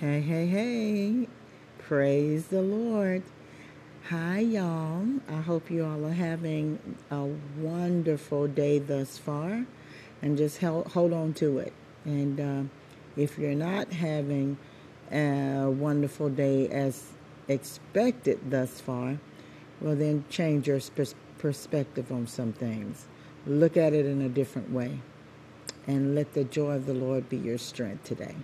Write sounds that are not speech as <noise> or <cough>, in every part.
Hey, hey, hey. Praise the Lord. Hi, y'all. I hope you all are having a wonderful day thus far and just hold, hold on to it. And uh, if you're not having a wonderful day as expected thus far, well, then change your perspective on some things. Look at it in a different way. And let the joy of the Lord be your strength today.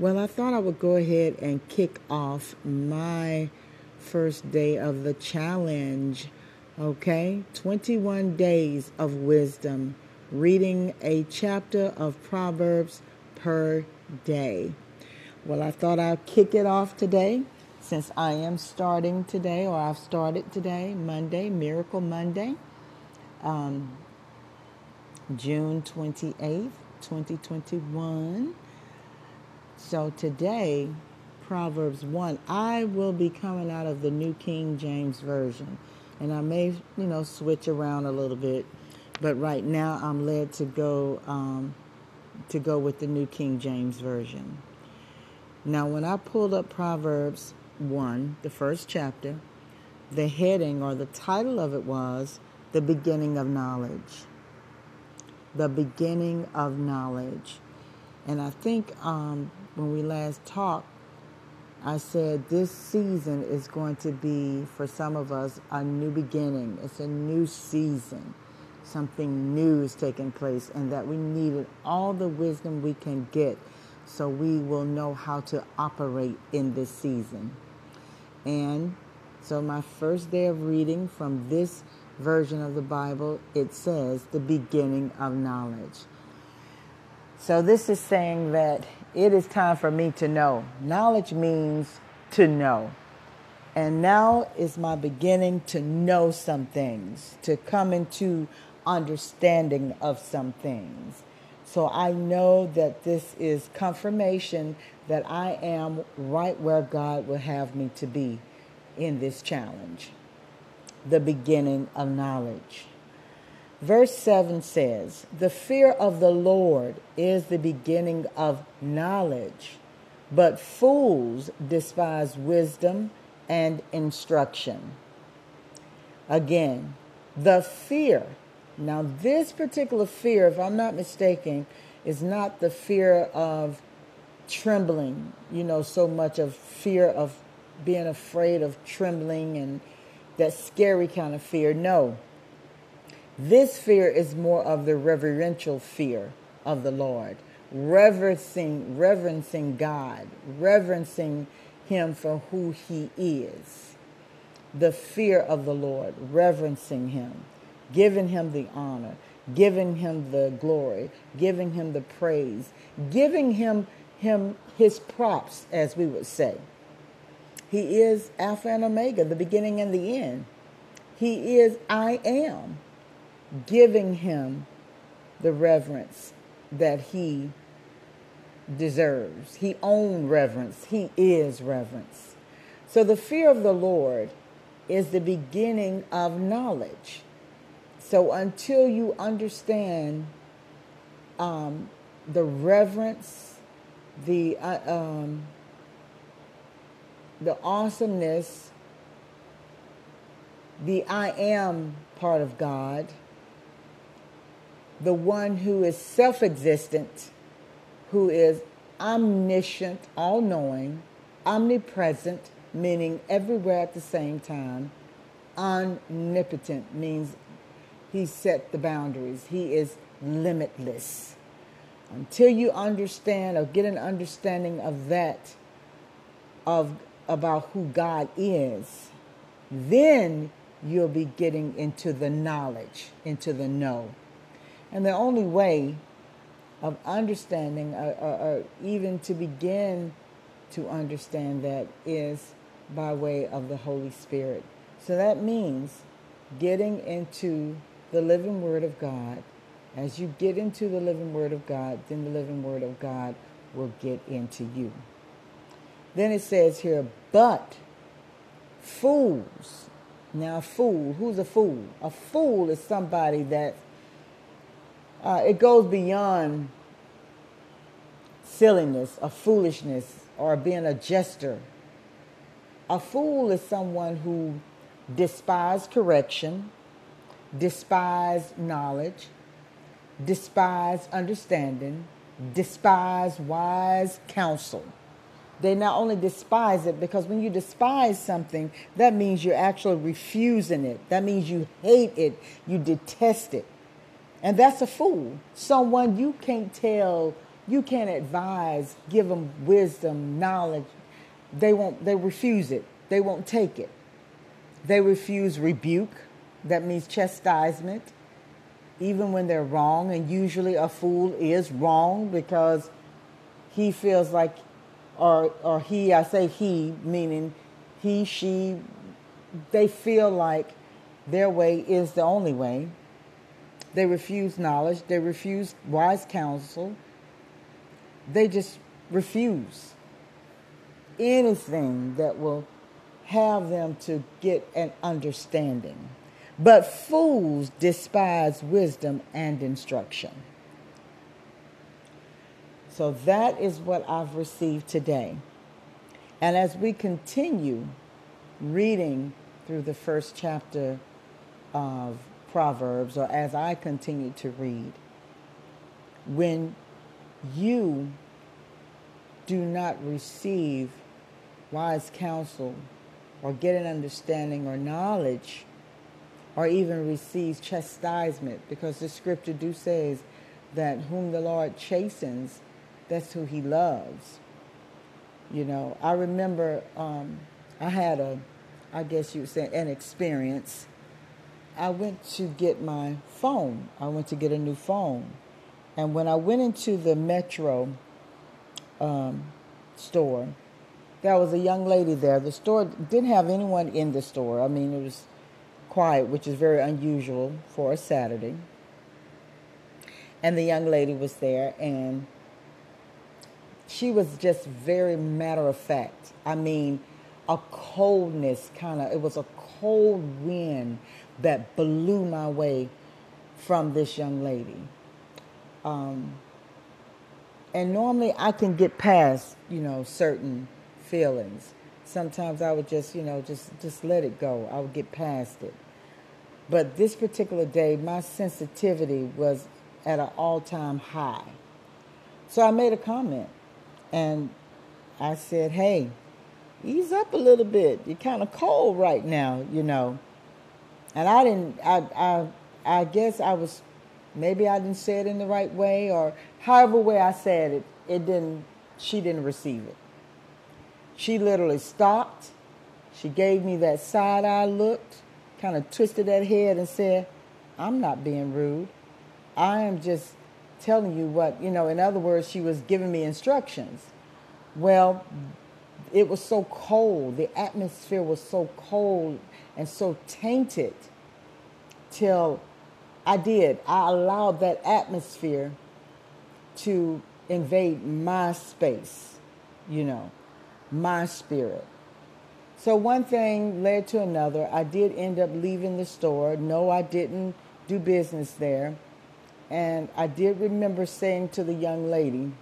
Well, I thought I would go ahead and kick off my first day of the challenge. Okay, 21 days of wisdom, reading a chapter of Proverbs per day. Well, I thought I'd kick it off today since I am starting today, or I've started today, Monday, Miracle Monday, um, June 28th, 2021. So today, Proverbs 1. I will be coming out of the New King James Version. And I may, you know, switch around a little bit. But right now I'm led to go um, to go with the New King James Version. Now when I pulled up Proverbs 1, the first chapter, the heading or the title of it was The Beginning of Knowledge. The Beginning of Knowledge. And I think um, when we last talked, I said this season is going to be, for some of us, a new beginning. It's a new season. Something new is taking place, and that we needed all the wisdom we can get so we will know how to operate in this season. And so, my first day of reading from this version of the Bible, it says, the beginning of knowledge. So, this is saying that it is time for me to know. Knowledge means to know. And now is my beginning to know some things, to come into understanding of some things. So I know that this is confirmation that I am right where God will have me to be in this challenge. The beginning of knowledge. Verse 7 says, The fear of the Lord is the beginning of knowledge, but fools despise wisdom and instruction. Again, the fear. Now, this particular fear, if I'm not mistaken, is not the fear of trembling, you know, so much of fear of being afraid of trembling and that scary kind of fear. No this fear is more of the reverential fear of the Lord, reverencing, reverencing God, reverencing Him for who He is. The fear of the Lord, reverencing Him, giving Him the honor, giving Him the glory, giving Him the praise, giving Him Him His props, as we would say. He is Alpha and Omega, the beginning and the end. He is I am giving him the reverence that he deserves. He owns reverence. He is reverence. So the fear of the Lord is the beginning of knowledge. So until you understand um, the reverence, the uh, um, the awesomeness, the I am part of God, the one who is self existent, who is omniscient, all knowing, omnipresent, meaning everywhere at the same time, omnipotent means he set the boundaries, he is limitless. Until you understand or get an understanding of that, of about who God is, then you'll be getting into the knowledge, into the know. And the only way of understanding, or, even to begin to understand that, is by way of the Holy Spirit. So that means getting into the living Word of God. As you get into the living Word of God, then the living Word of God will get into you. Then it says here, but fools. Now, fool, who's a fool? A fool is somebody that uh, it goes beyond silliness, of foolishness, or being a jester. A fool is someone who despise correction, despise knowledge, despise understanding, despise wise counsel. They not only despise it because when you despise something, that means you're actually refusing it. That means you hate it, you detest it. And that's a fool. Someone you can't tell, you can't advise, give them wisdom, knowledge. They won't they refuse it. They won't take it. They refuse rebuke. That means chastisement. Even when they're wrong, and usually a fool is wrong because he feels like or or he, I say he, meaning he, she, they feel like their way is the only way. They refuse knowledge, they refuse wise counsel. They just refuse anything that will have them to get an understanding. But fools despise wisdom and instruction. So that is what I've received today. And as we continue reading through the first chapter of Proverbs, or as I continue to read, when you do not receive wise counsel or get an understanding or knowledge or even receive chastisement because the scripture do says that whom the Lord chastens that's who he loves. You know, I remember um, I had a, I guess you would say, an experience. I went to get my phone. I went to get a new phone. And when I went into the Metro um, store, there was a young lady there. The store didn't have anyone in the store. I mean, it was quiet, which is very unusual for a Saturday. And the young lady was there, and she was just very matter of fact. I mean, a coldness kind of, it was a cold wind that blew my way from this young lady. Um, and normally I can get past, you know, certain feelings. Sometimes I would just, you know, just just let it go. I would get past it. But this particular day, my sensitivity was at an all-time high. So I made a comment. And I said, hey, ease up a little bit. You're kind of cold right now, you know. And I didn't, I, I, I guess I was, maybe I didn't say it in the right way or however way I said it, it didn't, she didn't receive it. She literally stopped. She gave me that side eye look, kind of twisted that head and said, I'm not being rude. I am just telling you what, you know, in other words, she was giving me instructions. Well, it was so cold. The atmosphere was so cold and so tainted till I did. I allowed that atmosphere to invade my space, you know, my spirit. So one thing led to another. I did end up leaving the store. No, I didn't do business there. And I did remember saying to the young lady,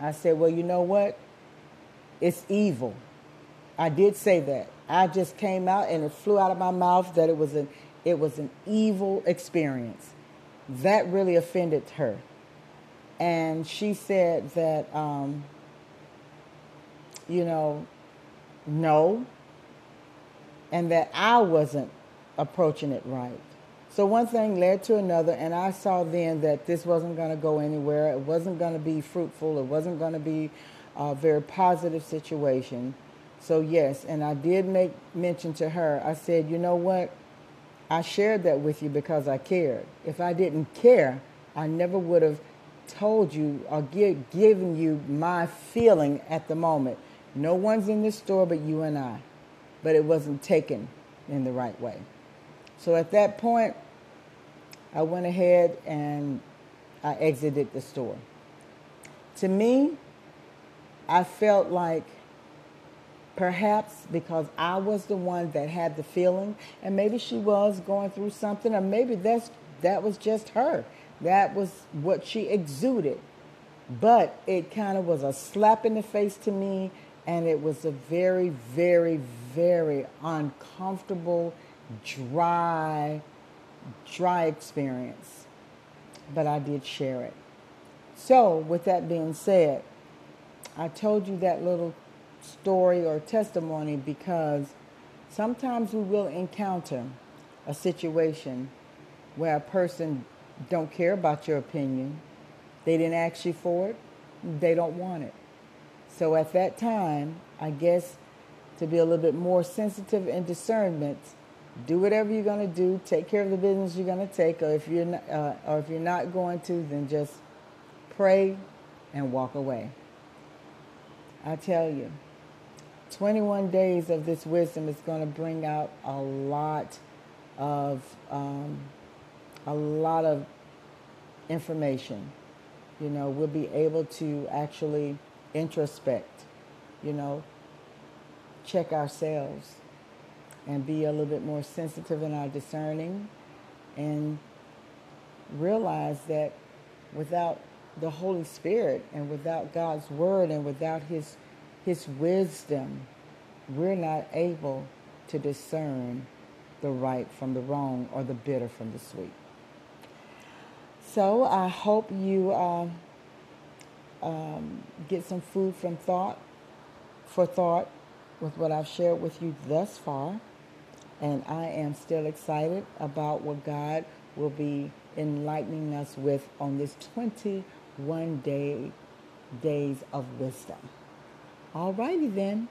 I said, Well, you know what? It's evil. I did say that. I just came out and it flew out of my mouth that it was an it was an evil experience. That really offended her. And she said that um, you know, no, and that I wasn't approaching it right. So one thing led to another, and I saw then that this wasn't going to go anywhere. It wasn't going to be fruitful. It wasn't going to be a very positive situation. So, yes, and I did make mention to her, I said, you know what? I shared that with you because I cared. If I didn't care, I never would have told you or give, given you my feeling at the moment. No one's in this store but you and I. But it wasn't taken in the right way. So at that point, I went ahead and I exited the store. To me, I felt like perhaps because I was the one that had the feeling, and maybe she was going through something, or maybe that's that was just her. That was what she exuded. but it kind of was a slap in the face to me, and it was a very, very, very uncomfortable, dry, dry experience. But I did share it. So, with that being said, I told you that little story or testimony because sometimes we will encounter a situation where a person don't care about your opinion. They didn't ask you for it. They don't want it. So at that time, I guess to be a little bit more sensitive and discernment, do whatever you're going to do. Take care of the business you're going to take, or if you're not, uh, or if you're not going to, then just pray and walk away. I tell you, 21 days of this wisdom is going to bring out a lot of um, a lot of information. You know, we'll be able to actually introspect. You know, check ourselves and be a little bit more sensitive in our discerning and realize that without the Holy Spirit and without God's word and without his his wisdom, we're not able to discern the right from the wrong or the bitter from the sweet. So I hope you uh, um, get some food from thought for thought with what I've shared with you thus far. And I am still excited about what God will be enlightening us with on this 21 day days of wisdom. Alrighty then,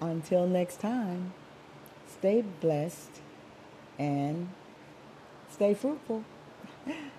until next time, stay blessed and stay fruitful. <laughs>